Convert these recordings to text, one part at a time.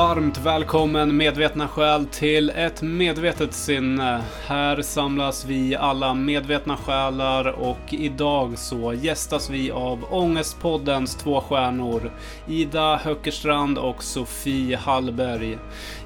Varmt välkommen medvetna själ till ett medvetet sinne. Här samlas vi alla medvetna själar och idag så gästas vi av Ångestpoddens två stjärnor. Ida Höckerstrand och Sofie Hallberg.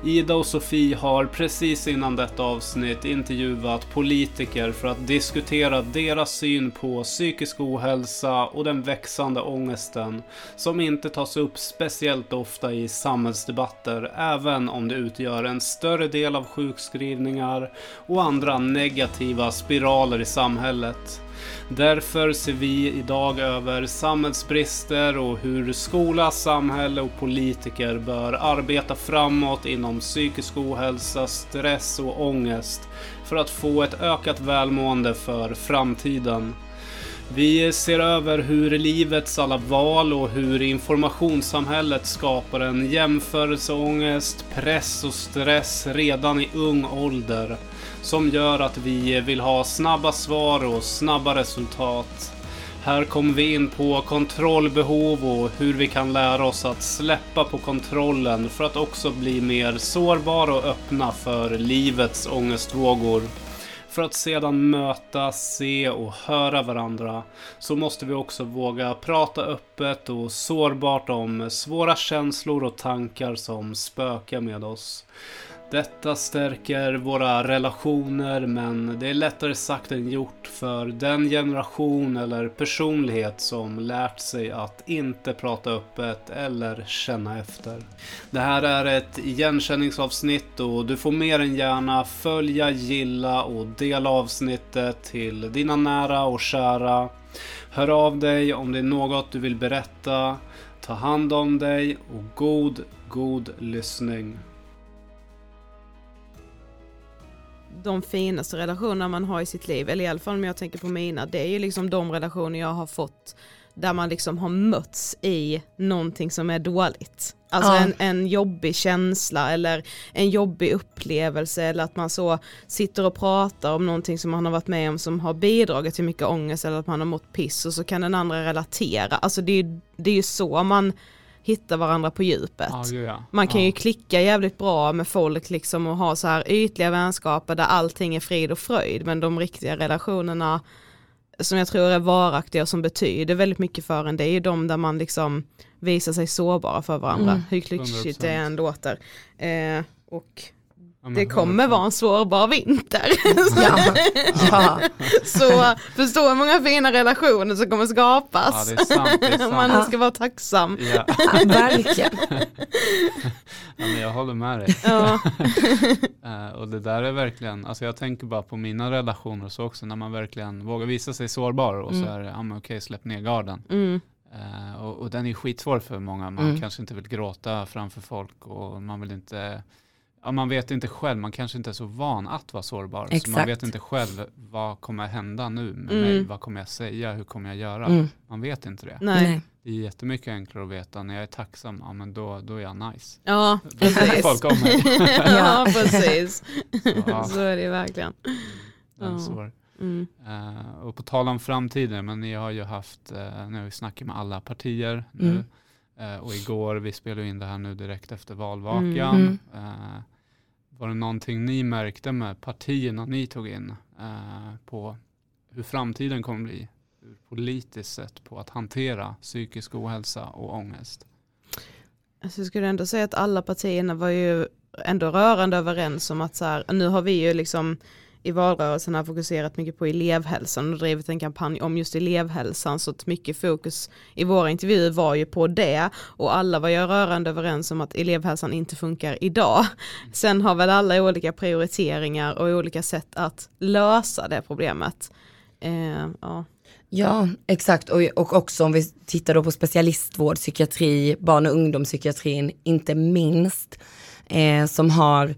Ida och Sofie har precis innan detta avsnitt intervjuat politiker för att diskutera deras syn på psykisk ohälsa och den växande ångesten som inte tas upp speciellt ofta i samhällsdebatten samhällsdebatter även om det utgör en större del av sjukskrivningar och andra negativa spiraler i samhället. Därför ser vi idag över samhällsbrister och hur skola, samhälle och politiker bör arbeta framåt inom psykisk ohälsa, stress och ångest för att få ett ökat välmående för framtiden. Vi ser över hur livets alla val och hur informationssamhället skapar en jämförelseångest, press och stress redan i ung ålder som gör att vi vill ha snabba svar och snabba resultat. Här kommer vi in på kontrollbehov och hur vi kan lära oss att släppa på kontrollen för att också bli mer sårbara och öppna för livets ångestvågor. För att sedan möta, se och höra varandra så måste vi också våga prata öppet och sårbart om svåra känslor och tankar som spökar med oss. Detta stärker våra relationer men det är lättare sagt än gjort för den generation eller personlighet som lärt sig att inte prata öppet eller känna efter. Det här är ett igenkänningsavsnitt och du får mer än gärna följa, gilla och dela avsnittet till dina nära och kära. Hör av dig om det är något du vill berätta. Ta hand om dig och god, god lyssning. De finaste relationerna man har i sitt liv, eller i alla fall om jag tänker på mina, det är ju liksom de relationer jag har fått där man liksom har mötts i någonting som är dåligt. Alltså ja. en, en jobbig känsla eller en jobbig upplevelse eller att man så sitter och pratar om någonting som man har varit med om som har bidragit till mycket ångest eller att man har mått piss och så kan den andra relatera. Alltså det är, det är ju så man hitta varandra på djupet. Ah. Man kan ah. ju klicka jävligt bra med folk liksom och ha så här ytliga vänskaper där allting är frid och fröjd men de riktiga relationerna som jag tror är varaktiga och som betyder väldigt mycket för en det är ju de där man liksom visar sig sårbara för varandra, mm. hur klyschigt det än låter. Eh, och det kommer vara en svårbar vinter. Ja. ja. så förstå hur många fina relationer som kommer skapas. Ja, det är sant, det är sant. Man ska vara tacksam. Ja. verkligen. Ja, men jag håller med dig. Ja. uh, och det där är verkligen, alltså jag tänker bara på mina relationer så också, när man verkligen vågar visa sig sårbar och mm. så är det, ja men okej, släpp ner garden. Mm. Uh, och, och, den är skitsvår för många, man mm. kanske inte vill gråta framför folk och man vill inte ja, man vet inte själv, man kanske inte är så van att vara sårbar. Exakt. Så man vet inte själv vad kommer hända nu med mm. mig, vad kommer jag säga, hur kommer jag göra? Mm. Man vet inte det. Nej. Det är jättemycket enklare att veta när jag är tacksam, ja men då, då är jag nice. Ja, precis. Folk om mig. ja, precis. Så, ja. så är det verkligen. Den ja. Mm. Uh, och på tal om framtiden, men ni har ju haft, uh, nu har vi snackat med alla partier nu. Mm. Uh, och igår, vi spelade in det här nu direkt efter valvakan. Mm. Var det någonting ni märkte med partierna ni tog in eh, på hur framtiden kommer bli ur politiskt sett på att hantera psykisk ohälsa och ångest? Alltså jag skulle ändå säga att alla partierna var ju ändå rörande överens om att så här, nu har vi ju liksom i valrörelsen har fokuserat mycket på elevhälsan och drivit en kampanj om just elevhälsan så att mycket fokus i våra intervjuer var ju på det och alla var ju rörande överens om att elevhälsan inte funkar idag. Sen har väl alla olika prioriteringar och olika sätt att lösa det problemet. Eh, ja. Ja, exakt. Och, och också om vi tittar då på specialistvård, psykiatri, barn och ungdomspsykiatrin, inte minst, eh, som har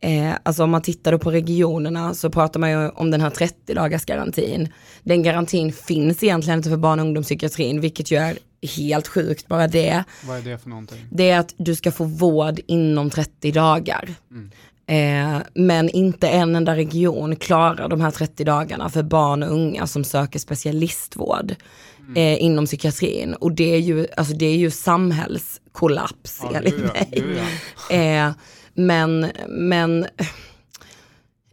Eh, alltså om man tittar på regionerna så pratar man ju om den här 30 dagars garantin. Den garantin finns egentligen inte för barn och ungdomspsykiatrin, vilket ju är helt sjukt bara det. Vad är det för någonting? Det är att du ska få vård inom 30 dagar. Mm. Eh, men inte en enda region klarar de här 30 dagarna för barn och unga som söker specialistvård Mm. eh, inom psykiatrin. Och det är ju, alltså det är ju samhällskollaps Ja, enligt ja, mig. ja. Eh, men, men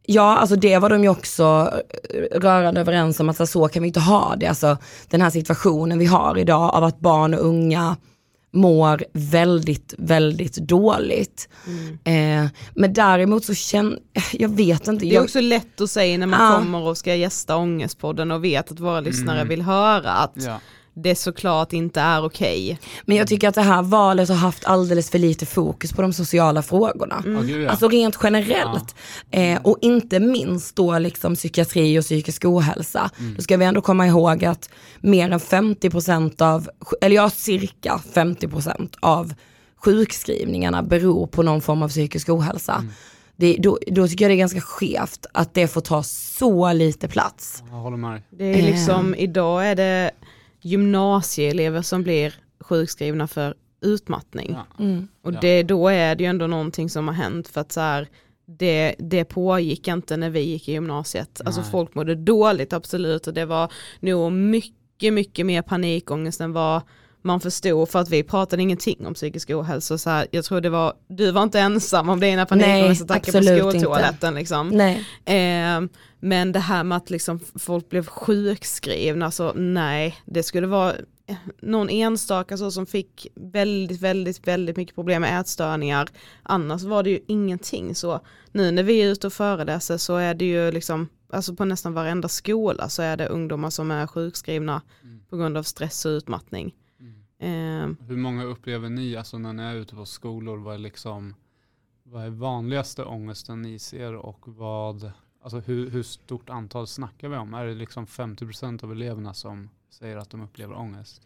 Ja, alltså det var de ju också rörande överens om att så, så kan vi inte ha det. Alltså den här situationen vi har idag av att barn och unga mår väldigt, väldigt dåligt. Eh, men däremot så känner, jag vet inte. Det är Jag, också lätt att säga när man Ja. kommer och ska gästa Ångestpodden och vet att våra lyssnare Mm. vill höra att Ja. Det såklart inte är okej. men jag tycker att det här valet har haft alldeles för lite fokus på de sociala frågorna. Ja, gud ja. Alltså rent generellt. Eh, och inte minst då liksom psykiatri och psykisk ohälsa. Mm. Då ska vi ändå komma ihåg att mer än 50% av, eller ja cirka 50% av sjukskrivningarna beror på någon form av psykisk ohälsa. Mm. Det, då, då tycker jag det är ganska skevt att det får ta så lite plats. Jag håller med. Det är liksom, idag är det gymnasieelever som blir sjukskrivna för utmattning. Ja. Mm. Och det, då är det ju ändå någonting som har hänt för att så här, det, det pågick inte när vi gick i gymnasiet. Alltså Nej. folk mådde dåligt absolut och det var nog mycket, mycket mer panikångest än vad man förstod för att vi pratade ingenting om psykisk ohälsa. Så här, jag tror det var, du var inte ensam om dina panikångestattacker på skoltoaletten. Liksom. Nej. Eh, men det här med att liksom folk blev sjukskrivna, så nej, det skulle vara eh, någon enstaka så som fick väldigt, väldigt, väldigt mycket problem med ätstörningar. Annars var det ju ingenting så. Nu när vi är ute och föreläser så är det ju liksom, alltså på nästan varenda skola så är det ungdomar som är sjukskrivna på grund av stress och utmattning. Eh, Hur många upplever ni, alltså när ni är ute på skolor, vad är liksom, vad är vanligaste ångesten ni ser och vad, alltså hur, hur stort antal snackar vi om? Är det liksom 50% av eleverna som säger att de upplever ångest?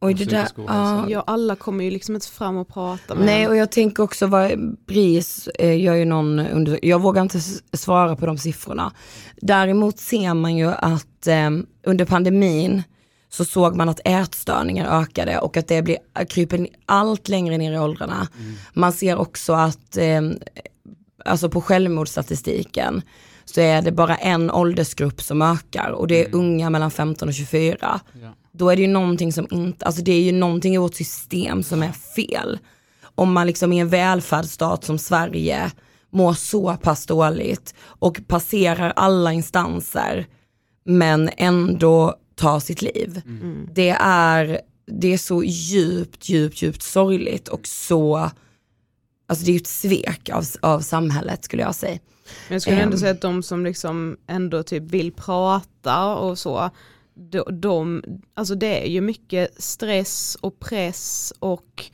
Oj, Och det där, ohälsa. ja, alla kommer ju liksom inte fram och prata med Nej och jag tänker också vad BRIS eh, gör ju någon under, jag vågar inte svara på de siffrorna. Däremot ser man ju att eh, under pandemin så såg man att ätstörningar ökade och att det blir, kryper allt längre ner i åldrarna. Man ser också att, eh, alltså på självmordsstatistiken så är det bara en åldersgrupp som ökar och det är unga mellan 15 och 24 Ja. då är det ju någonting som inte, alltså det är ju någonting i vårt system som är fel. Om man liksom i en välfärdsstat som Sverige mår så pass dåligt och passerar alla instanser men ändå tar sitt liv. Det, är, det är så djupt, djupt, djupt sorgligt och så, alltså det är ju ett svek av, av samhället skulle jag säga. Men jag skulle ändå Ehm. säga att de som liksom ändå typ vill prata och så, de, de, alltså det är ju mycket stress och press och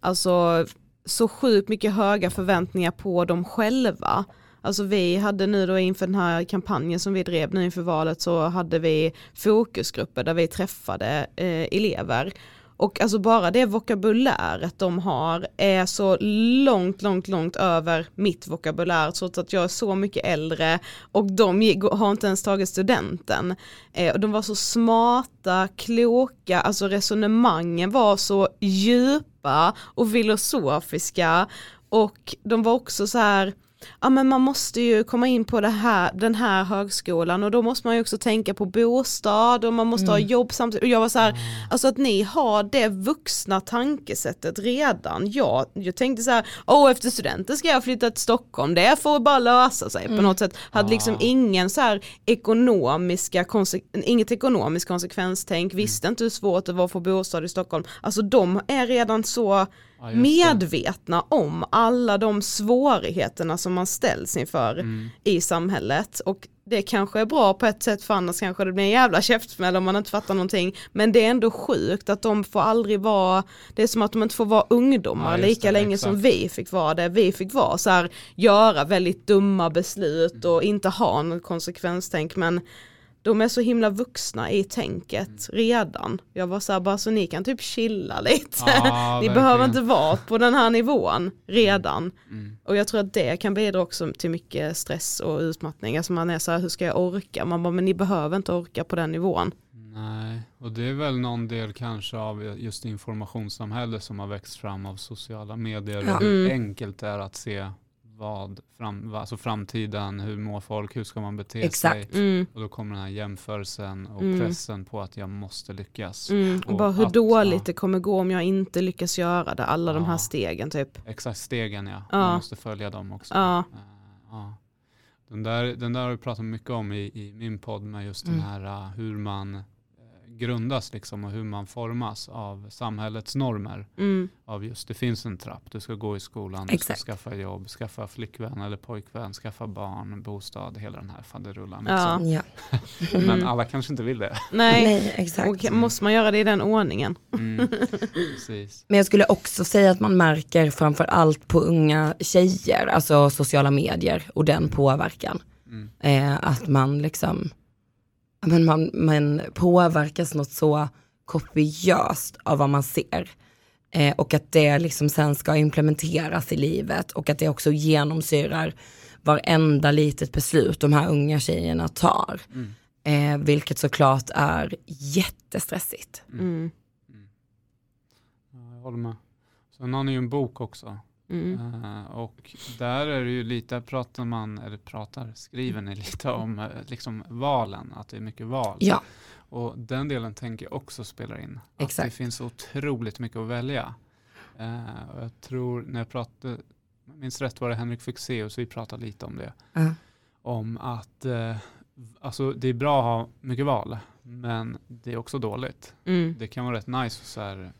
alltså så sjukt mycket höga förväntningar på dem själva. Alltså vi hade nu då inför den här kampanjen som vi drev nu inför valet så hade vi fokusgrupper där vi träffade eh, elever. Och alltså bara det vokabuläret de har är så långt, långt, långt över mitt vokabulär trots att jag är så mycket äldre och de har inte ens tagit studenten. Eh, och de var så smarta, kloka, alltså resonemangen var så djupa och filosofiska och de var också så här ja men man måste ju komma in på här, den här högskolan och då måste man ju också tänka på bostad och man måste ha jobb samtidigt. Och jag var så här, alltså att ni har det vuxna tankesättet redan. Jag, jag tänkte så här, åh efter studenten ska jag flytta till Stockholm, det får bara lösa sig på något sätt. Hade liksom ingen så här ekonomiska, inget ekonomiskt konsekvenstänk, visste inte hur svårt det var att få bostad i Stockholm. Alltså de är redan så Ja, medvetna om alla de svårigheterna som man ställs inför Mm. i samhället. Och det kanske är bra på ett sätt för annars kanske det blir en jävla käftsmäll om man inte fattar någonting. Men det är ändå sjukt att de får aldrig vara det är som att de inte får vara ungdomar Ja, lika det, länge exakt. som vi fick vara det. Vi fick vara så här göra väldigt dumma beslut och inte ha något konsekvenstänk. Men de är så himla vuxna i tänket Mm. redan. Jag var så här, bara så ni kan typ chilla lite. Ja, Ni verkligen. behöver inte vara på den här nivån redan. Mm. Och jag tror att det kan bidra också till mycket stress och utmattning. Alltså man är så här, hur ska jag orka? Man bara, men ni behöver inte orka på den nivån. Nej, och det är väl någon del kanske av just informationssamhället som har växt fram av sociala medier. Ja. Hur Mm. enkelt det är att se vad, fram, alltså framtiden, hur mår folk, hur ska man bete Exakt. sig? Mm. Och då kommer den här jämförelsen och Mm. pressen på att jag måste lyckas. Mm. Och Och bara hur att- dåligt ja. det kommer gå om jag inte lyckas göra det, alla de här Ja. stegen typ. Exakt, stegen ja. Ja. Man måste följa dem också. Ja. Eh, ja. Den, där, den där har vi pratat mycket om i, i min podd med just den Mm. här uh, hur man eh, grundas liksom och hur man formas av samhällets normer. Mm. Av just, det finns en trapp, du ska gå i skolan, du Exakt. ska skaffa jobb, skaffa flickvän eller pojkvän, skaffa barn, bostad, hela den här faderullan. Ja. Liksom. Ja. Men Mm. alla kanske inte vill det. Nej, Nej, exakt. och måste man göra det i den ordningen? Mm. Men jag skulle också säga att man märker framför allt på unga tjejer, alltså sociala medier och den påverkan. Mm. Eh, att man liksom, ja, men man, man påverkas något så kopiöst av vad man ser. Eh, och att det liksom sen ska implementeras i livet och att det också genomsyrar varenda litet beslut de här unga tjejerna tar. Mm. Eh, vilket såklart är jättestressigt. Mm. Ja, jag håller med. Sen har ni ju en bok också. Mm. Eh, och där är det ju lite, pratar man, eller pratar, skriver ni lite om eh, liksom valen, att det är mycket val. Ja, Och den delen tänker jag också spelar in. Att det Exakt. finns så otroligt mycket att välja. Eh, och jag tror, när jag pratade, minns rätt var det Henrik Fexeus, vi pratade lite om det. Ja. Om att alltså, det är bra att ha mycket val, men det är också dåligt. Mm. Det kan vara rätt nice så här,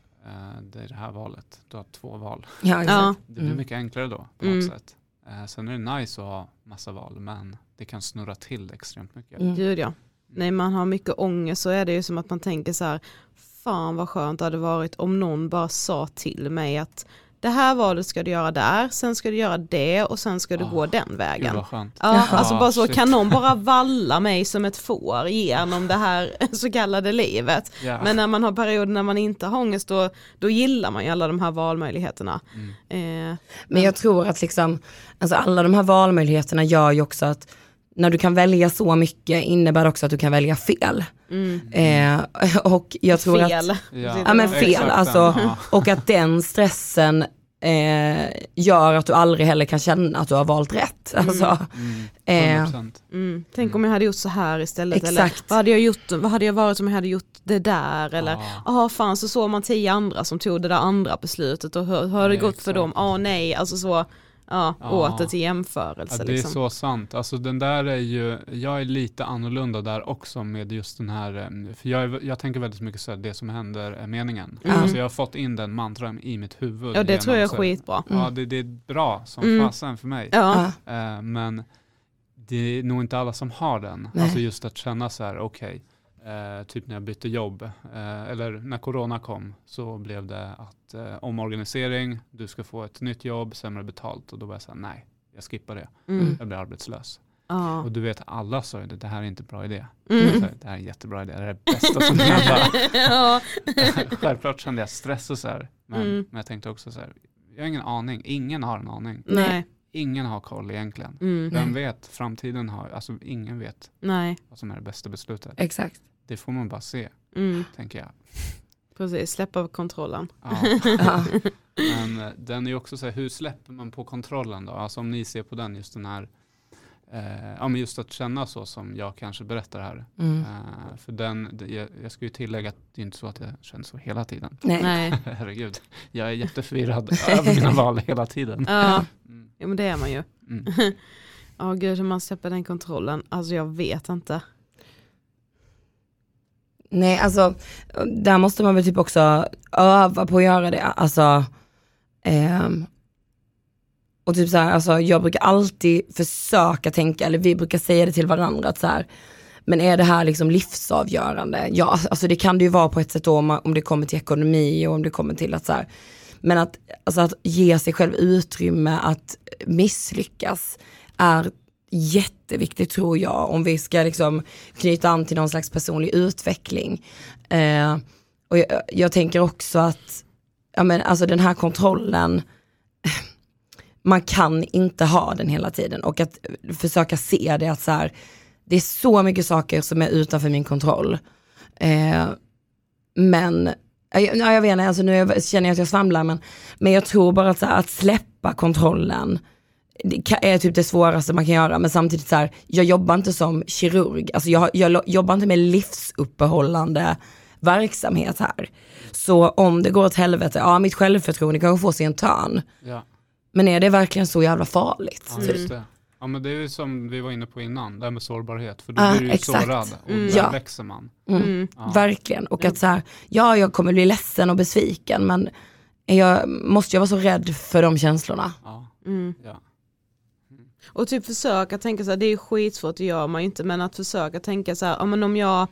det är det här valet, du har två val. ja, exakt. Ja. Det blir Mm. mycket enklare då på Mm. något sätt. Eh, sen är det nice att ha massa val, men det kan snurra till extremt mycket. Mm. Gud ja. Nej man har mycket ångest så är det ju som att man tänker så här, fan vad skönt det hade varit om någon bara sa till mig att det här valet ska du göra där, sen ska du göra det och sen ska du Ah, gå den vägen. Ja, alltså bara så Shit. kan någon bara valla mig som ett får genom det här så kallade livet. Ja. Men när man har perioder när man inte har ångest då, då gillar man ju alla de här valmöjligheterna. Mm. Eh, Men jag tror att liksom, alltså alla de här valmöjligheterna gör ju också att när du kan välja så mycket innebär också att du kan välja fel. mm, Eh, och jag tror fel. att, Ja, Ja, men fel, exakt alltså. ja. och att den stressen eh, gör att du aldrig heller kan känna att du har valt rätt. Alltså, Mm, eh, 100%. Mm. Tänk om jag hade gjort så här istället. Eller Exakt. vad hade, jag gjort, vad hade jag varit om jag hade gjort det där? Eller Ja. jaha fan så såg man tio andra som tog det där andra beslutet och hur, hur har det gått för dem? Ja nej, alltså så, ja, Ja. åter till jämförelse. Ja, det är liksom. så sant. Alltså den där är ju, jag är lite annorlunda där också med just den här, eh, för jag, är, jag tänker väldigt mycket så här, det som händer är meningen. Mm. Alltså jag har fått in den mantran i mitt huvud. Ja det tror jag är genom så skitbra. Ja det, det är bra som Mm. fasen för mig. Ja. Eh, men det är nog inte alla som har den. Nej. Alltså just att känna så här, okej, eh, typ när jag bytte jobb, eh, eller när corona kom, så blev det att eh, omorganisering, du ska få ett nytt jobb, sämre betalt. Och då var jag så här, nej, jag skippar det. Mm. Jag blir arbetslös. Ja. Och du vet, alla sa ju det, det här är inte en bra idé. Mm. Så, det här är en jättebra idé, det här är det bästa som kan hända. Självklart kände jag stress och så här, men, Mm. men jag tänkte också så här, jag har ingen aning, ingen har en aning. Nej. Ingen har koll egentligen. Mm. Vem vet, framtiden har, alltså ingen vet Nej. vad som är det bästa beslutet. exakt. Det får man bara se, Mm. tänker jag. Precis, släppa kontrollen. Ja. Ja. Men eh, den är ju också så här, hur släpper man på kontrollen då? Alltså om ni ser på den, just den här, eh, ja men just att känna så som jag kanske berättar här. Mm. Eh, för den, jag, jag ska ju tillägga att det är inte så att jag känner så hela tiden. Nej. Nej. Herregud, jag är jätteförvirrad över mina val hela tiden. Ja. Mm. ja, men det är man ju. Mm. Ja gud hur man släpper den kontrollen, alltså jag vet inte. Nej, alltså där måste man väl typ också öva på att göra det. Alltså, ehm, och typ så här, alltså jag brukar alltid försöka tänka, eller vi brukar säga det till varandra att så här, men är det här liksom livsavgörande? Ja, alltså, alltså det kan det ju vara på ett sätt då om, om det kommer till ekonomi och om det kommer till att så här, men att, alltså att ge sig själv utrymme att misslyckas är jätteviktigt tror jag om vi ska liksom knyta an till någon slags personlig utveckling. Eh, och jag, jag tänker också att ja, men, alltså den här kontrollen, man kan inte ha den hela tiden och att försöka se det att så här, det är så mycket saker som är utanför min kontroll. Eh, men, jag, jag vet inte, alltså nu känner jag att jag svamlar men, men jag tror bara att, så här, att släppa kontrollen det är typ det svåraste man kan göra men samtidigt så här, jag jobbar inte som kirurg, alltså jag, jag jobbar inte med livsuppehållande verksamhet här. Så om det går åt helvete, ja mitt självförtroende kanske får sig en törn. Ja, Men är det verkligen så jävla farligt? ja typ? just det. Ja men det är ju som vi var inne på innan, det här med sårbarhet. För då Ja, blir du ju exakt. sårad och Mm. där Ja. växer man. Mm. Ja. Verkligen. Och att så här, ja jag kommer bli ledsen och besviken men jag, måste jag vara så rädd för de känslorna? Ja. Mm. Och typ försöka tänka så här, det är ju skitsvårt, det gör man ju inte, men att försöka tänka så här, ja, men om jag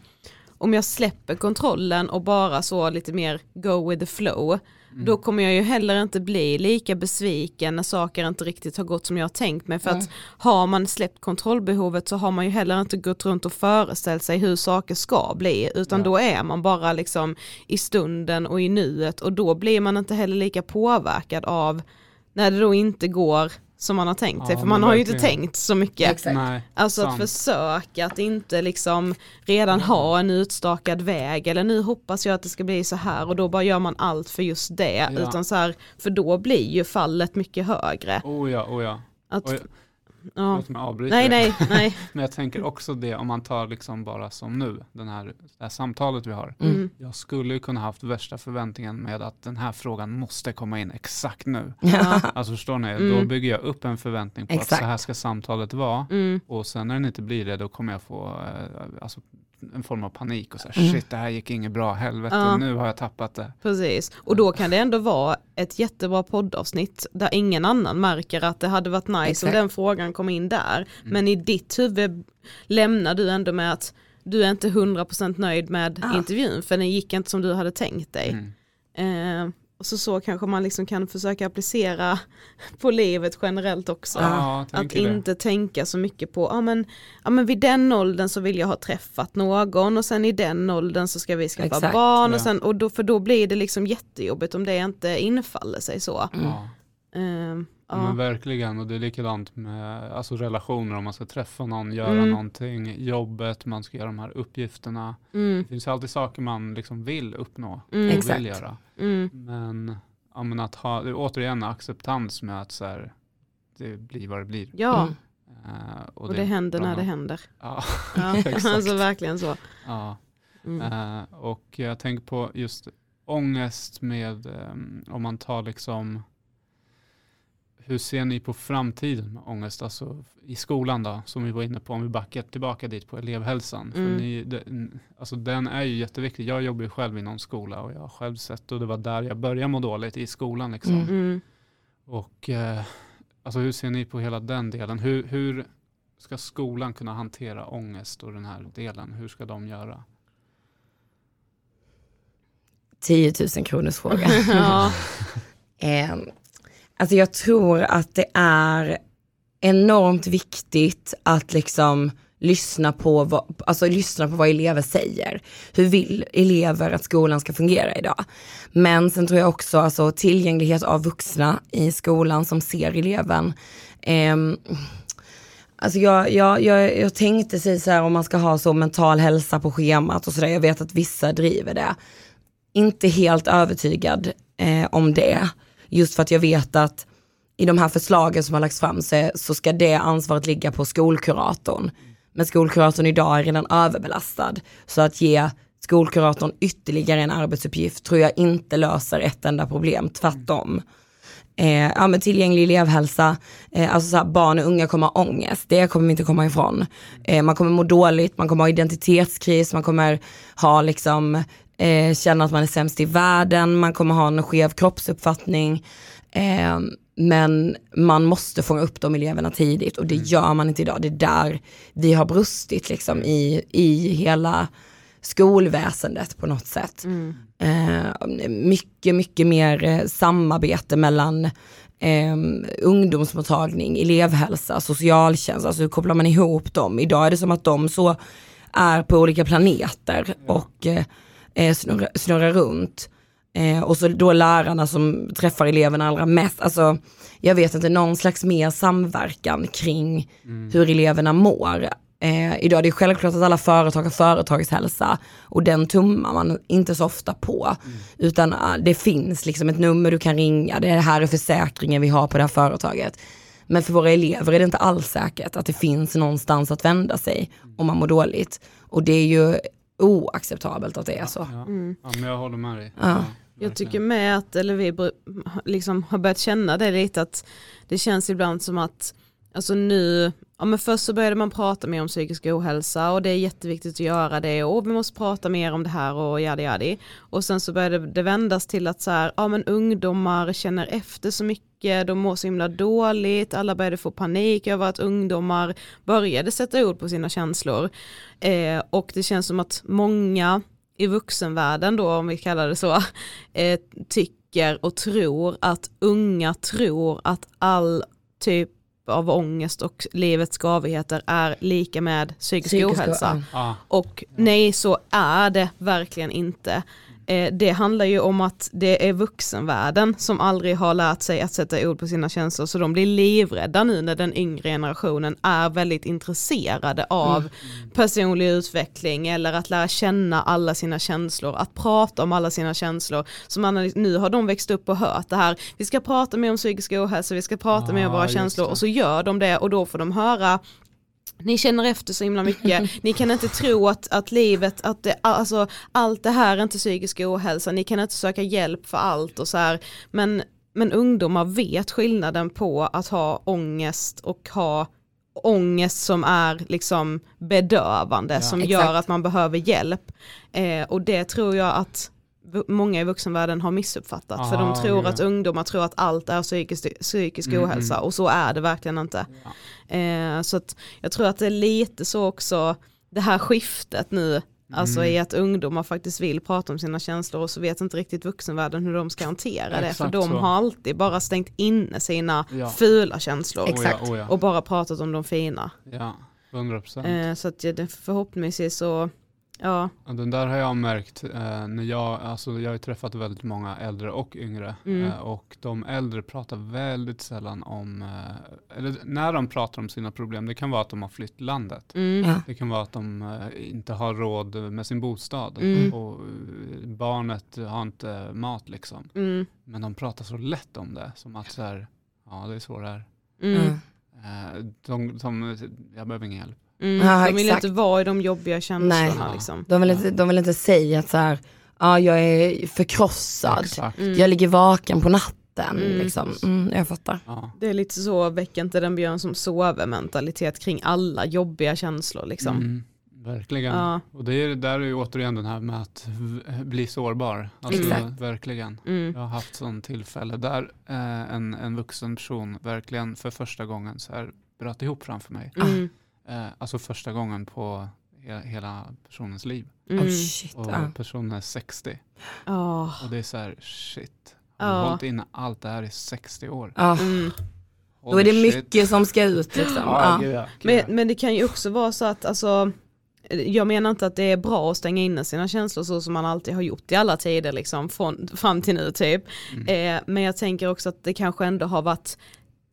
om jag släpper kontrollen och bara så lite mer go with the flow, då kommer jag ju heller inte bli lika besviken när saker inte riktigt har gått som jag har tänkt mig. För att har man släppt kontrollbehovet så har man ju heller inte gått runt och föreställt sig hur saker ska bli, utan Ja. då är man bara liksom i stunden och i nuet och då blir man inte heller lika påverkad av när det då inte går som man har tänkt sig, Ja, för man har ju inte tänkt så mycket. Exakt. Nej, Alltså att sant. försöka att inte liksom redan ha en utstakad väg eller nu hoppas jag att det ska bli så här och då bara gör man allt för just det. Ja. Utan så här, för då blir ju fallet mycket högre. Oh ja, oh ja. Att, Oj, ja. Förlåt om jag avbryter. Nej, nej, nej. Men jag tänker också det om man tar liksom bara som nu, den här, det här samtalet vi har. Mm. Jag skulle ju kunna haft värsta förväntningen med att den här frågan måste komma in exakt nu. Ja. Alltså förstår ni, då Mm. bygger jag upp en förväntning på att Exakt. så här ska samtalet vara. Mm. Och sen när den inte blir det, då kommer jag få eh, alltså, en form av panik och så här, Mm. shit det här gick inget bra, helvete, Ja. nu har jag tappat det. Precis, och då kan det ändå vara ett jättebra poddavsnitt där ingen annan märker att det hade varit nice Exakt. om den frågan kom in där. Mm. Men i ditt huvud lämnar du ändå med att du är inte 100% nöjd med Ah. intervjun för den gick inte som du hade tänkt dig. Mm. Eh, och så, så kanske man liksom kan försöka applicera på livet generellt också. Ja, Att tänker det. inte tänka så mycket på, ja men, ja men vid den åldern så vill jag ha träffat någon och sen i den åldern så ska vi skaffa Exakt, barn och sen, och då, för då blir det liksom jättejobbigt om det inte infaller sig så. Ja. Ehm, Ja. Men verkligen, och det är likadant med alltså relationer, om man ska träffa någon, göra Mm. någonting, jobbet, man ska göra de här uppgifterna. Mm, Det finns alltid saker man liksom vill uppnå Mm. och Exakt. vill göra. mm, Men, ja, men att ha, det är återigen acceptans med att så här, det blir vad det blir. ja, Mm. Eh, och det händer bland när det händer. Ja, Ja, Exakt. alltså verkligen så. ja. Mm. Eh, och jag tänker på just ångest med, eh, om man tar liksom, hur ser ni på framtiden med ångest? Alltså i skolan då, som vi var inne på, om vi backar tillbaka dit på elevhälsan. För Mm. ni, det, alltså den är ju jätteviktig. Jag jobbar ju själv i någon skola och jag har själv sett och det var där jag började må dåligt i skolan. Liksom. Mm. Mm. Och eh, alltså hur ser ni på hela den delen? Hur, hur ska skolan kunna hantera ångest och den här delen? Hur ska de göra? 10 000 kronors fråga. ja. Eh, alltså jag tror att det är enormt viktigt att liksom lyssna på, vad, alltså lyssna på vad elever säger. Hur vill elever att skolan ska fungera idag? Men sen tror jag också alltså, tillgänglighet av vuxna i skolan som ser eleven. Ehm, Alltså jag, jag, jag, jag tänkte sig så här om man ska ha så mental hälsa på schemat och sådär. Jag vet att vissa driver det. Inte helt övertygad eh, om det. Just för att jag vet att i de här förslagen som har lagts fram så, så ska det ansvaret ligga på skolkuratorn. Men skolkuratorn idag är redan överbelastad. Så att ge skolkuratorn ytterligare en arbetsuppgift tror jag inte löser ett enda problem, tvärtom. Eh, ja, men tillgänglig elevhälsa, eh, alltså så här, barn och unga kommer ha ångest, det kommer vi inte komma ifrån. Eh, man kommer må dåligt, man kommer ha identitetskris, man kommer ha liksom, eh, känna att man är sämst i världen, man kommer ha en skev kroppsuppfattning. Eh, men man måste fånga upp de eleverna tidigt och det gör man inte idag. Det är där vi har brustit liksom i, i hela skolväsendet på något sätt. Mm. Eh, mycket, mycket mer eh, samarbete mellan eh, ungdomsmottagning, elevhälsa, socialtjänst, alltså hur kopplar man ihop dem? Idag är det som att de så är på olika planeter och eh, eh, snurrar, snurra runt. Eh, och så då lärarna som träffar eleverna allra mest, alltså jag vet inte, någon slags mer samverkan kring hur eleverna mår. Eh, idag är det självklart att alla företag har företagshälsa och den tummar man inte så ofta på. Utan ah, det finns liksom ett nummer du kan ringa, det här är försäkringen vi har på det här företaget. Men för våra elever är det inte alls säkert att det finns någonstans att vända sig om man mår dåligt. Och det är ju oacceptabelt att det är så. Ja. Mm. ja, men jag håller med dig. Ja. Jag tycker med att, eller vi liksom har börjat känna det lite att det känns ibland som att Alltså nu, ja men först så började man prata mer om psykisk ohälsa och det är jätteviktigt att göra det och vi måste prata mer om det här och yadi yadi. Och sen så började det vändas till att så här, ja men ungdomar känner efter så mycket, de mår så himla dåligt, alla började få panik över att ungdomar började sätta ord på sina känslor. Eh, och det känns som att många i vuxenvärlden då, om vi kallar det så, eh, tycker och tror att unga tror att all typ av ångest och livets skavigheter är lika med psykisk, Psykisk ohälsa. ja. Och nej, så är det verkligen inte. Eh, det handlar ju om att det är vuxenvärlden som aldrig har lärt sig att sätta ord på sina känslor så de blir livrädda nu när den yngre generationen är väldigt intresserade av personlig utveckling eller att lära känna alla sina känslor, att prata om alla sina känslor. Så man, nu har de växt upp och hört det här, vi ska prata mer om psykisk ohälsa, vi ska prata mer om Ah, våra känslor. och så gör de det och då får de höra ni känner efter så himla mycket, ni kan inte tro att, att livet, att det, alltså, allt det här är inte psykisk ohälsa, ni kan inte söka hjälp för allt och så här. Men, men ungdomar vet skillnaden på att ha ångest och ha ångest som är liksom bedövande, Ja. som Exakt. gör att man behöver hjälp. Eh, och det tror jag att många i vuxenvärlden har missuppfattat, för de tror ja. att ungdomar tror att allt är psykisk, psykisk Mm, ohälsa mm. och så är det verkligen inte. Eh, så att jag tror att det är lite så också, det här skiftet nu, alltså Mm. i att ungdomar faktiskt vill prata om sina känslor och så vet inte riktigt vuxenvärlden hur de ska hantera det, för de så. har alltid bara stängt inne sina Ja. fula känslor. Oh ja, oh ja. och bara pratat om de fina. ja, 100 procent. Eh, så att ja, det- förhoppningsvis så, ja, den där har jag märkt eh, när jag, alltså jag har ju träffat väldigt många äldre och yngre Mm. eh, och de äldre pratar väldigt sällan om, eh, eller när de pratar om sina problem, det kan vara att de har flytt landet. mm, Ja. Det kan vara att de eh, inte har råd med sin bostad Mm. och eh, barnet har inte mat liksom. mm, Men de pratar så lätt om det, som att så här, ja det är så det är. mm, Mm. Eh, de, de, jag behöver ingen hjälp. Mm. Ja, De vill exakt. inte vara i de jobbiga känslorna Nej. liksom. De, vill inte, de vill inte säga att så här, ja jag är förkrossad. Mm. jag ligger vaken på natten. Mm. Liksom. Mm, jag fattar. Ja. Det är lite så, väck inte den björn som sover mentalitet kring alla jobbiga känslor liksom. Mm, verkligen. Ja. Och det är, där är ju återigen den här med att bli sårbar. Alltså Exakt. verkligen. Mm. Jag har haft sån tillfälle där eh, en, en vuxen person verkligen för första gången så här bröt ihop framför mig. Mm. Eh, alltså första gången på he, hela personens liv. Mm. Oh, shit. Och Ja. personen är 60. Åh. Och det är så här, shit. Har Ja. du hållit inne allt det här i 60 år? Mm. Då är det shit. mycket som ska ut. Liksom. Ja, Ja. ja. Men, men det kan ju också vara så att alltså, jag menar inte att det är bra att stänga inne sina känslor så som man alltid har gjort i alla tider liksom från, fram till nu typ. Mm. Eh, men jag tänker också att det kanske ändå har varit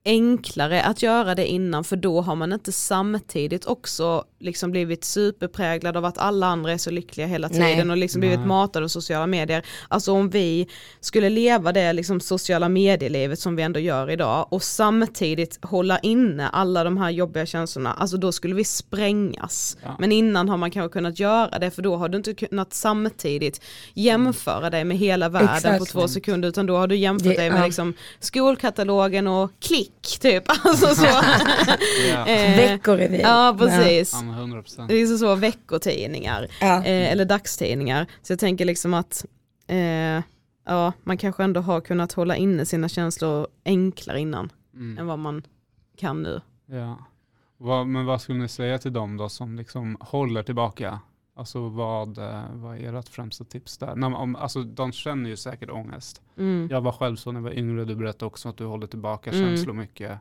enklare att göra det innan för då har man inte samtidigt också liksom blivit superpräglad av att alla andra är så lyckliga hela tiden Nej. och liksom blivit Nej. matade av sociala medier. Alltså om vi skulle leva det liksom sociala medielivet som vi ändå gör idag och samtidigt hålla inne alla de här jobbiga känslorna, alltså då skulle vi sprängas. Ja. Men innan har man kanske kunnat göra det för då har du inte kunnat samtidigt jämföra dig med hela världen Exakt. på två sekunder utan då har du jämfört Det- dig med ja. liksom skolkatalogen och klick typ. Alltså så. Ja. Eh, Veckorevy. ja precis. Ja, men 100 procent. Det är så, så veckotidningar Ja. eh, eller dagstidningar. Så jag tänker liksom att eh, ja, man kanske ändå har kunnat hålla inne sina känslor enklare innan Mm. än vad man kan nu. Ja. Vad, men vad skulle ni säga till dem då som liksom håller tillbaka? Alltså vad, eh, vad är ert främsta tips där? När, man- om, alltså, de känner ju säkert ångest. Mm. Jag var själv så när jag var yngre, du berättade också att du håller tillbaka Mm. känslor mycket.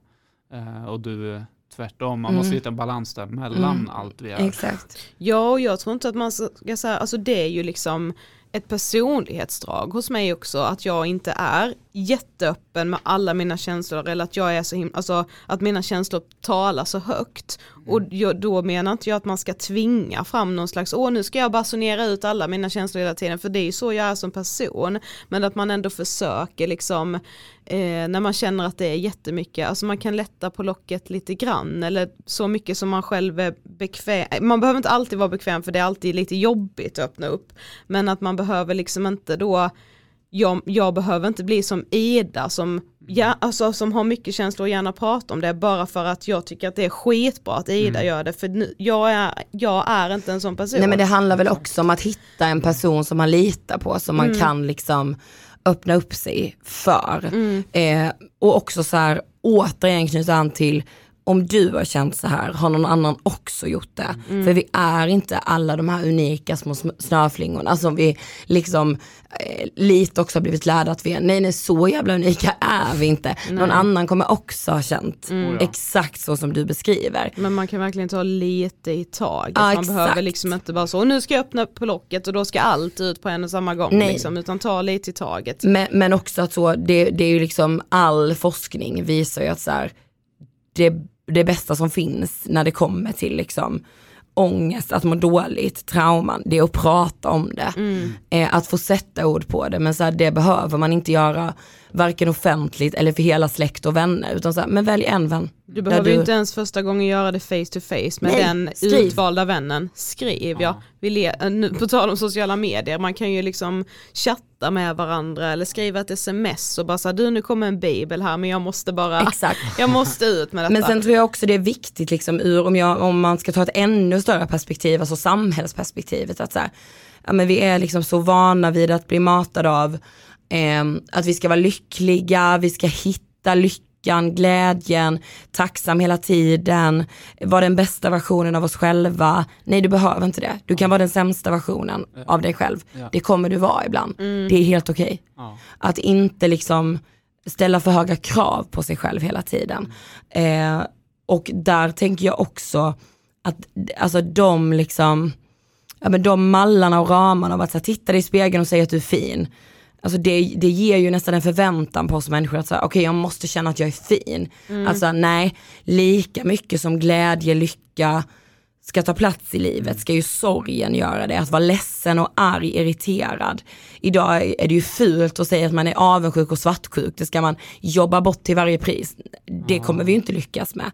Eh, och du tvärtom, man Mm. måste hitta en balans där mellan Mm. allt vi gör. Exakt. Ja, och jag tror inte att man ska säga, alltså det är ju liksom, ett personlighetsdrag hos mig också att jag inte är jätteöppen med alla mina känslor eller att jag är så himla, alltså att mina känslor talar så högt. Mm. Och jag, då menar inte jag att man ska tvinga fram någon slags, åh nu ska jag basunera ut alla mina känslor hela tiden, för det är ju så jag är som person. Men att man ändå försöker liksom, eh, när man känner att det är jättemycket, alltså man kan lätta på locket lite grann, eller så mycket som man själv är bekväm, man behöver inte alltid vara bekväm för det är alltid lite jobbigt att öppna upp. Men att man behöver liksom inte då jag, jag, behöver inte bli som Ida som, ja, alltså, som har mycket känslor och gärna pratar om det bara för att jag tycker att det är skitbra att Ida mm. gör det för nu, jag, är, jag är inte en sån person. Nej men det handlar väl också om att hitta en person som man litar på som man mm. kan liksom öppna upp sig för. Mm. Eh, och också så här återigen knyta an till om du har känt så här, har någon annan också gjort det? Mm. För vi är inte alla de här unika små snöflingorna som vi liksom eh, lite också har blivit lärda att vi är. Nej, nej, så jävla unika är vi inte. Nej. Någon annan kommer också ha känt mm. exakt så som du beskriver. Men man kan verkligen ta lite i taget. Ja, man exakt. behöver liksom inte bara så, nu ska jag öppna på locket och då ska allt ut på en och samma gång. Nej. Liksom, utan ta lite i taget. Men, men också att så, det, det är ju liksom all forskning visar ju att så här, det det bästa som finns när det kommer till liksom ångest, att må dåligt, trauman, det är att prata om det. Mm. Eh, att få sätta ord på det, men så här, det behöver man inte göra varken offentligt eller för hela släkt och vänner. Utan så här, men välj en vän. Du behöver du... inte ens första gången göra det face to face med Nej, den skriv. utvalda vännen. Skriv ja. ja. Vi le- nu, på tal om sociala medier, man kan ju liksom chatta med varandra eller skriva ett sms och bara säga du nu kommer en bibel här men jag måste bara, Exakt. jag måste ut med detta. Men sen tror jag också det är viktigt liksom ur, om, jag, om man ska ta ett ännu större perspektiv, alltså samhällsperspektivet, att så här, ja, men vi är liksom så vana vid att bli matade av eh, att vi ska vara lyckliga, vi ska hitta lyckan, glädjen, tacksam hela tiden, vara den bästa versionen av oss själva. Nej du behöver inte det. Du kan vara den sämsta versionen ja. av dig själv. Ja. Det kommer du vara ibland. Mm. Det är helt okej. Okay. Ja. Att inte liksom ställa för höga krav på sig själv hela tiden. Mm. Eh, och där tänker jag också att alltså de liksom, ja men de mallarna och ramarna av att så här, titta dig i spegeln och säga att du är fin. Alltså det, det ger ju nästan en förväntan på oss människor att säga, okej okay, jag måste känna att jag är fin. Mm. Alltså nej, lika mycket som glädje, lycka ska ta plats i livet ska ju sorgen göra det. Att vara ledsen och arg, irriterad. Idag är det ju fult att säga att man är avundsjuk och svartsjuk. Det ska man jobba bort till varje pris. Det kommer vi ju inte lyckas med.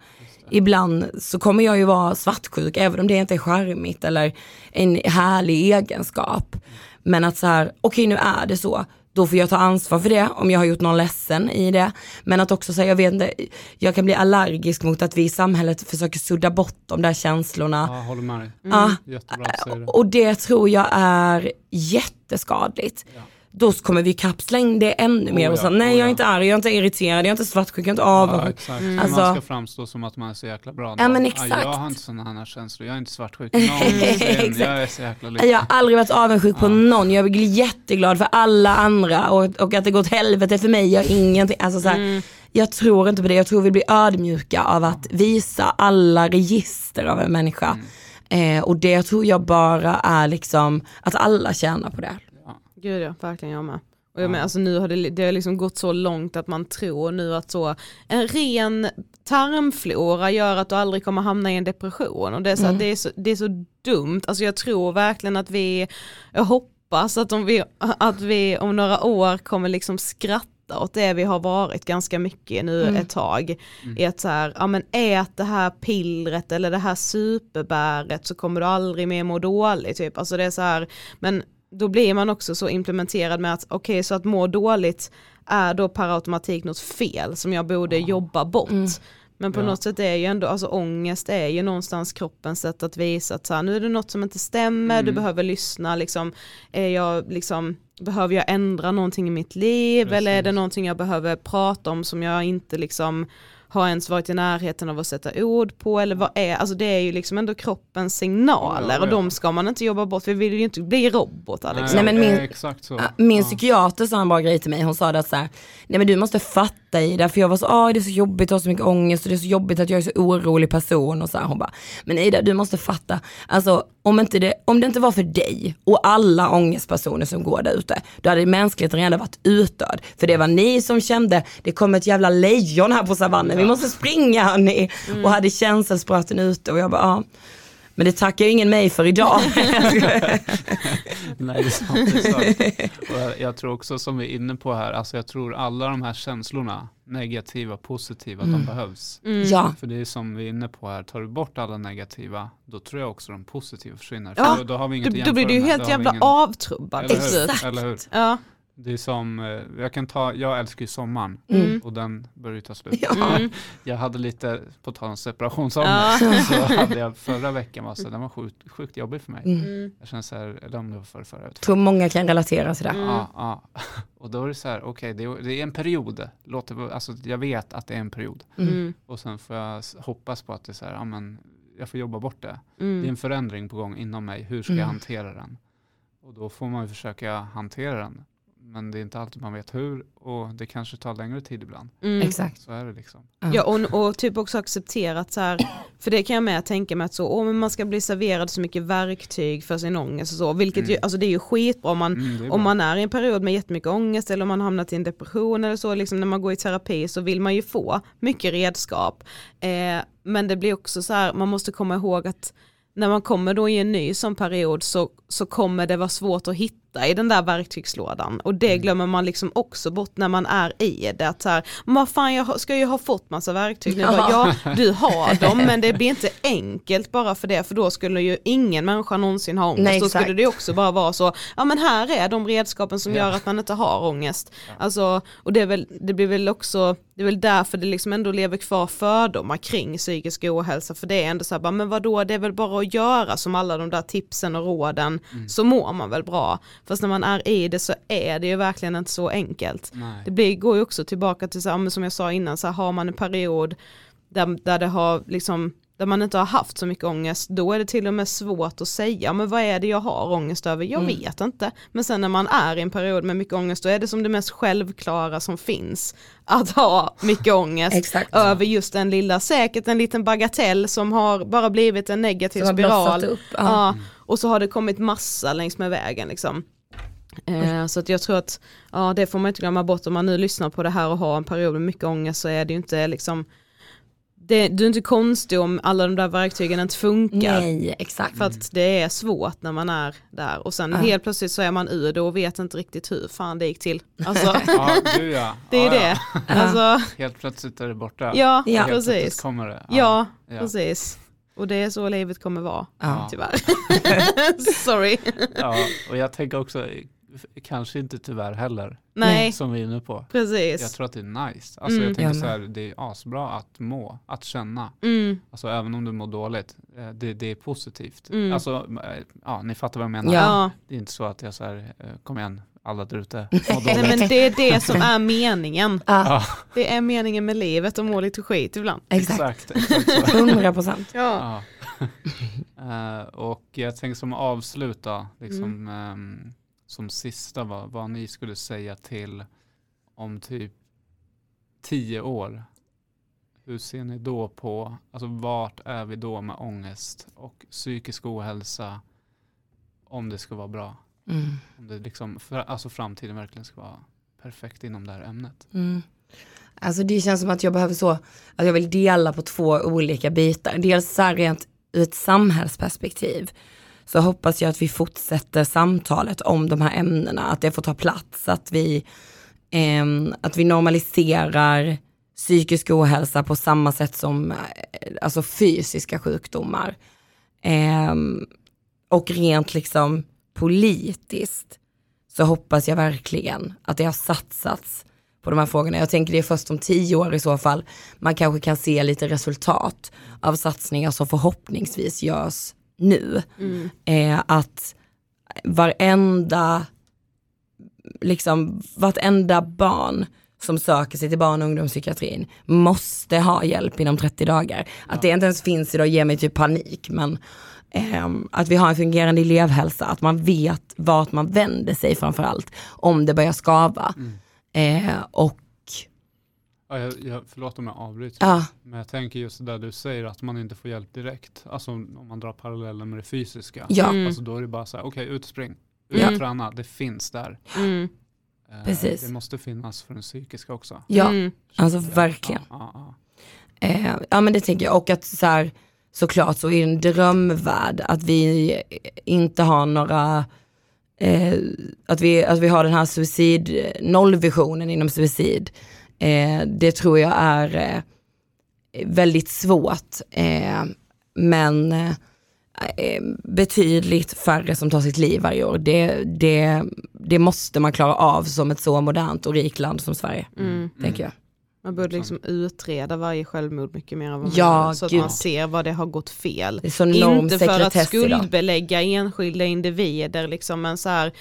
Ibland så kommer jag ju vara svartsjuk även om det inte är charmigt eller en härlig egenskap. Men att så här, okej okay, nu är det så, då får jag ta ansvar för det om jag har gjort någon ledsen i det. Men att också säga, jag vet inte, jag kan bli allergisk mot att vi i samhället försöker sudda bort de där känslorna. Ja, håller med dig. Mm. Ja, Jättebra, och det tror jag är jätteskadligt. Ja då kommer vi kapsla in det ännu mer oh, och säga nej oh, jag är inte arg, jag är inte irriterad, jag är inte svartsjuk, jag är inte avundsjuk. Ja, mm. alltså, man ska framstå som att man är så jäkla bra. Ja, men exakt. jag har inte sådana här känslor, jag är inte svartsjuk någonsin, jag är så jäkla lycklig. Jag har aldrig varit avundsjuk på någon, jag är jätteglad för alla andra och, och att det går åt helvete för mig, jag har ingenting, alltså så här, mm. Jag tror inte på det, jag tror vi blir ödmjuka av att visa alla register av en människa. Mm. Eh, och det tror jag bara är liksom att alla tjänar på det. Gud ja, verkligen jag med. Och jag med, alltså nu har det, det har liksom gått så långt att man tror nu att så en ren tarmflora gör att du aldrig kommer hamna i en depression. Och det är så, mm. det är så, det är så dumt, alltså jag tror verkligen att vi, jag hoppas att, om vi, att vi om några år kommer liksom skratta åt det vi har varit ganska mycket nu mm. ett tag. Mm. I att så här, ja men ät det här pillret eller det här superbäret så kommer du aldrig mer må dåligt. Typ. Alltså det är så här, men då blir man också så implementerad med att okej okay, så att må dåligt är då per automatik något fel som jag borde jobba bort. Mm. Men på ja. något sätt är ju ändå, alltså ångest är ju någonstans kroppens sätt att visa att så här, nu är det något som inte stämmer, mm. du behöver lyssna, liksom, är jag, liksom, behöver jag ändra någonting i mitt liv Precis. eller är det någonting jag behöver prata om som jag inte liksom har ens varit i närheten av att sätta ord på eller vad är, alltså det är ju liksom ändå kroppens signaler ja, och de ska man inte jobba bort, vi vill ju inte bli robotar liksom. Nej, men min, exakt så. min psykiater sa en bra grej till mig, hon sa det att så här, nej men du måste fatta fatta i det, för jag var så, ah, det är så jobbigt att ha så mycket ångest och det är så jobbigt att jag är så orolig person och så här. Hon bara, men Ida du måste fatta, alltså om, inte det, om det inte var för dig och alla ångestpersoner som går där ute, då hade mänskligheten redan varit utdöd. För det var ni som kände, det kommer ett jävla lejon här på savannen, vi måste springa hörni. Mm. Och hade känselspröten ute och jag bara, ah. Men det tackar ju ingen mig för idag. Nej, det är sant. Det är sant. Och jag, jag tror också som vi är inne på här, alltså jag tror alla de här känslorna, negativa, positiva, mm. de behövs. Mm. Ja. För det är som vi är inne på här, tar du bort alla negativa, då tror jag också de positiva försvinner. Ja, då, då, har vi inget då, då blir ju helt jävla ingen... avtrubbad. Exakt. Eller hur? Ja. Det är som, eh, jag kan ta, jag älskar ju sommaren mm. och den börjar ju ta slut. Ja. Mm. Jag hade lite, på tal om separationsångest, ja. så hade jag förra veckan, var så, den var sjukt, sjukt jobbig för mig. Mm. Jag känner så här, eller om det var förra, förra. Jag tror många kan relatera till det. Ja, ja. Och då är det så här, okej okay, det, det, är en period, Låter, alltså, jag vet att det är en period. Mm. Mm. Och sen får jag hoppas på att det är så här, ja, men, jag får jobba bort det. Det är en förändring på gång inom mig, hur ska jag hantera den? Och då får man ju försöka hantera den men det är inte alltid man vet hur och det kanske tar längre tid ibland. Mm. Exakt. Så är det liksom. Ja och, och typ också accepterat så här, för det kan jag med tänka mig att så, åh, men man ska bli serverad så mycket verktyg för sin ångest och så, vilket mm. ju, alltså det är ju skitbra om man, mm, om man är i en period med jättemycket ångest eller om man hamnat i en depression eller så, liksom när man går i terapi så vill man ju få mycket redskap. Eh, men det blir också så här, man måste komma ihåg att när man kommer då i en ny sån period så, så kommer det vara svårt att hitta i den där verktygslådan och det mm. glömmer man liksom också bort när man är i det. Att här, men fan jag ska ju ha fått massa verktyg nu. Bara, ja du har dem men det blir inte enkelt bara för det för då skulle ju ingen människa någonsin ha ångest. Nej, då skulle det också bara vara så, ja men här är de redskapen som ja. gör att man inte har ångest. Ja. Alltså, och det, är väl, det blir väl också, det är väl därför det liksom ändå lever kvar fördomar kring psykisk ohälsa för det är ändå så här, men vadå det är väl bara att göra som alla de där tipsen och råden mm. så mår man väl bra. Fast när man är i det så är det ju verkligen inte så enkelt. Nej. Det blir, går ju också tillbaka till, så här, som jag sa innan, så här, har man en period där, där det har liksom där man inte har haft så mycket ångest, då är det till och med svårt att säga, men vad är det jag har ångest över? Jag mm. vet inte. Men sen när man är i en period med mycket ångest, då är det som det mest självklara som finns, att ha mycket ångest över just den lilla, säkert en liten bagatell som har bara blivit en negativ spiral. Upp, ja. ja. och så har det kommit massa längs med vägen liksom. Eh, så att jag tror att ja, det får man inte glömma bort om man nu lyssnar på det här och har en period med mycket ångest så är det ju inte liksom det, du är inte konstig om alla de där verktygen inte funkar. Nej, exakt. För att det är svårt när man är där och sen ja. helt plötsligt så är man ur det och vet inte riktigt hur fan det gick till. Alltså, ja, du ja. Det är ja, det. Alltså, helt plötsligt är det borta. Ja, ja. precis. Kommer det. Ja, precis. Och det är så livet kommer vara, ja. tyvärr. Sorry. Ja, och jag tänker också, kanske inte tyvärr heller. Nej. Som vi är inne på. Precis. Jag tror att det är nice. Alltså mm. jag tänker så här, det är asbra att må, att känna. Mm. Alltså även om du mår dåligt, eh, det, det är positivt. Mm. Alltså, eh, ja ni fattar vad jag menar. Ja. Det är inte så att jag så här, eh, kom igen, alla där ute Nej men det är det som är meningen. Ja. Det är meningen med livet att må lite skit ibland. Exakt, exakt 100 procent. Ja. ja. uh, och jag tänker som avsluta, liksom, um, som sista vad, vad ni skulle säga till om typ tio år. Hur ser ni då på, alltså vart är vi då med ångest och psykisk ohälsa om det ska vara bra? Mm. Om det liksom, för, alltså framtiden verkligen ska vara perfekt inom det här ämnet. Mm. Alltså det känns som att jag behöver så, att jag vill dela på två olika bitar. Dels så här rent ur ett samhällsperspektiv så hoppas jag att vi fortsätter samtalet om de här ämnena, att det får ta plats, att vi, eh, att vi normaliserar psykisk ohälsa på samma sätt som eh, alltså fysiska sjukdomar. Eh, och rent liksom politiskt så hoppas jag verkligen att det har satsats på de här frågorna. Jag tänker det är först om tio år i så fall man kanske kan se lite resultat av satsningar som förhoppningsvis görs nu. Mm. Eh, att varenda, liksom vartenda barn som söker sig till barn och ungdomspsykiatrin måste ha hjälp inom 30 dagar. Att det inte ens finns idag ger mig typ panik men eh, att vi har en fungerande elevhälsa, att man vet vart man vänder sig framförallt om det börjar skava. Mm. Eh, och Ja, jag, jag, förlåt om jag avbryter. Ja, Men jag tänker just det där du säger att man inte får hjälp direkt. Alltså om man drar paralleller med det fysiska. ja, Mm. Alltså då är det bara så här, okej ut och spring. Ut Ja. och träna, det finns där. Mm. Eh, Precis. Det måste finnas för den psykiska också. ja, Mm. alltså verkligen. Ja, ja, Eh, ja men det tänker jag och att så här, såklart så är det en drömvärld att vi inte har några, eh, att, vi, att vi har den här suicid, nollvisionen inom suicid. Eh, det tror jag är eh, väldigt svårt. Eh, men eh, betydligt färre som tar sitt liv varje år. Det, det, det måste man klara av som ett så modernt och rikt land som Sverige, Mm. tänker jag. Man borde liksom utreda varje självmord mycket mer än vad man Ja, gör, så att gud. man ser vad det har gått fel. Inte för att sekretess idag. skuldbelägga enskilda individer liksom, men så här,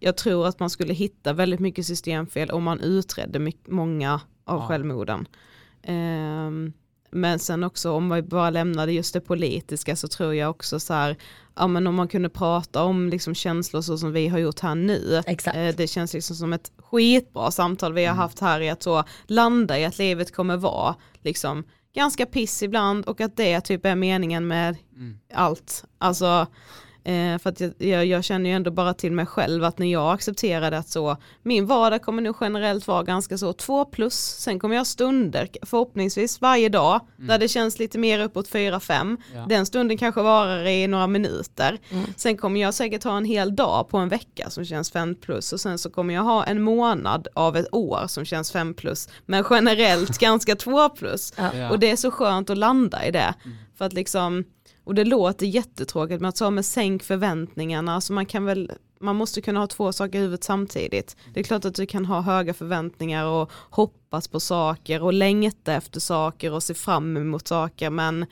jag tror att man skulle hitta väldigt mycket systemfel om man utredde mycket, många av Ja. självmorden. Ehm, men sen också om vi bara lämnade just det politiska så tror jag också så här, ja men om man kunde prata om liksom känslor så som vi har gjort här nu, Exakt. Eh, Det känns liksom som ett skitbra samtal vi har haft här i att så landa i att livet kommer vara liksom ganska piss ibland och att det typ är meningen med Mm. allt. Alltså eh, för att jag, jag, jag känner ju ändå bara till mig själv att när jag accepterade att så min vardag kommer nu generellt vara ganska så två plus, sen kommer jag ha stunder förhoppningsvis varje dag där det känns lite mer uppåt fyra fem Ja. Den stunden kanske varar i några minuter. Mm. Sen kommer jag säkert ha en hel dag på en vecka som känns 5 plus och sen så kommer jag ha en månad av ett år som känns 5 plus. Men generellt ganska 2 plus. Ja. Och det är så skönt att landa i det. För att liksom, och det låter jättetråkigt men att så med sänk förväntningarna, alltså man kan väl man måste kunna ha två saker i huvudet samtidigt. Det är klart att du kan ha höga förväntningar och hoppas på saker och längta efter saker och se fram emot saker men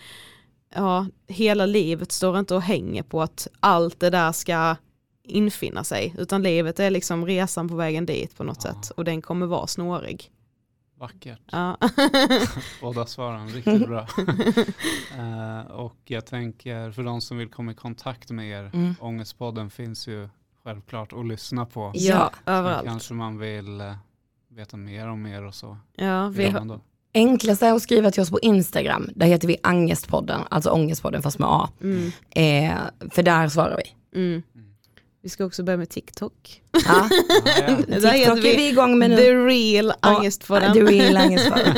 ja, hela livet står inte och hänger på att allt det där ska infinna sig utan livet är liksom resan på vägen dit på något Ja. sätt och den kommer vara snårig. Vackert. Ja. Båda svaren riktigt bra. Eh, och jag tänker för de som vill komma i kontakt med er, Mm. Ångestpodden finns ju självklart att lyssna på. Ja, överallt. kanske man vill eh, veta mer om er och så. Ja, vi har? Enklast är att skriva till oss på Instagram. Där heter vi Angestpodden, alltså Ångestpodden fast med A. mm, Eh, för där svarar vi. mm. Vi ska också börja med TikTok. Ja. Ah, ja. TikTok är vi igång med nu. The real. The real Angestpodden.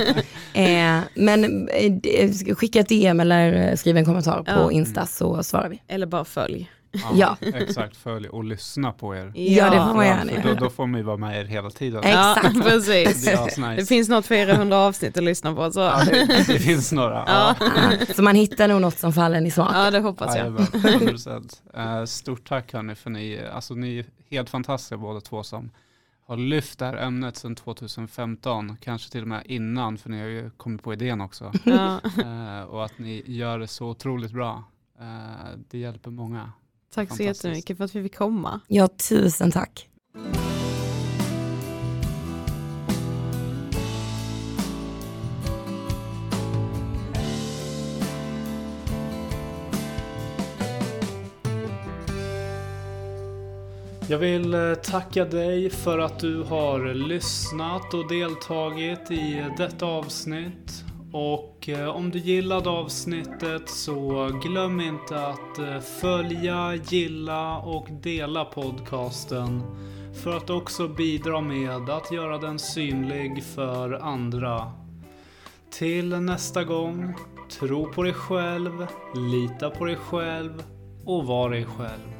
eh, men eh, skicka ett DM eller eh, skriv en kommentar på Ja. Insta så svarar vi. Eller bara följ. Ja. Exakt, följ och lyssna på er. Ja, det får man gärna då, då får man ju vara med er hela tiden. Exakt. Precis. Det är asnice. Det finns något 400 avsnitt att lyssna på. Så. Ja, det, det finns några. Ja. Så man hittar nog något som faller i smak. Ja, det hoppas jag. Jajamän, 100%. Eh, Stort tack hörni för ni, alltså ni är helt fantastiska båda två som har lyft det här ämnet sedan 2015, kanske till och med innan för ni har ju kommit på idén också. Ja. Eh, och att ni gör det så otroligt bra. Eh, det hjälper många. Tack så jättemycket för att vi fick komma. Ja, tusen tack. Jag vill eh, tacka dig för att du har lyssnat och deltagit i detta avsnitt. Och eh, om du gillade avsnittet så glöm inte att eh, följa, gilla och dela podcasten. För att också bidra med att göra den synlig för andra. Till nästa gång, tro på dig själv, lita på dig själv och var dig själv.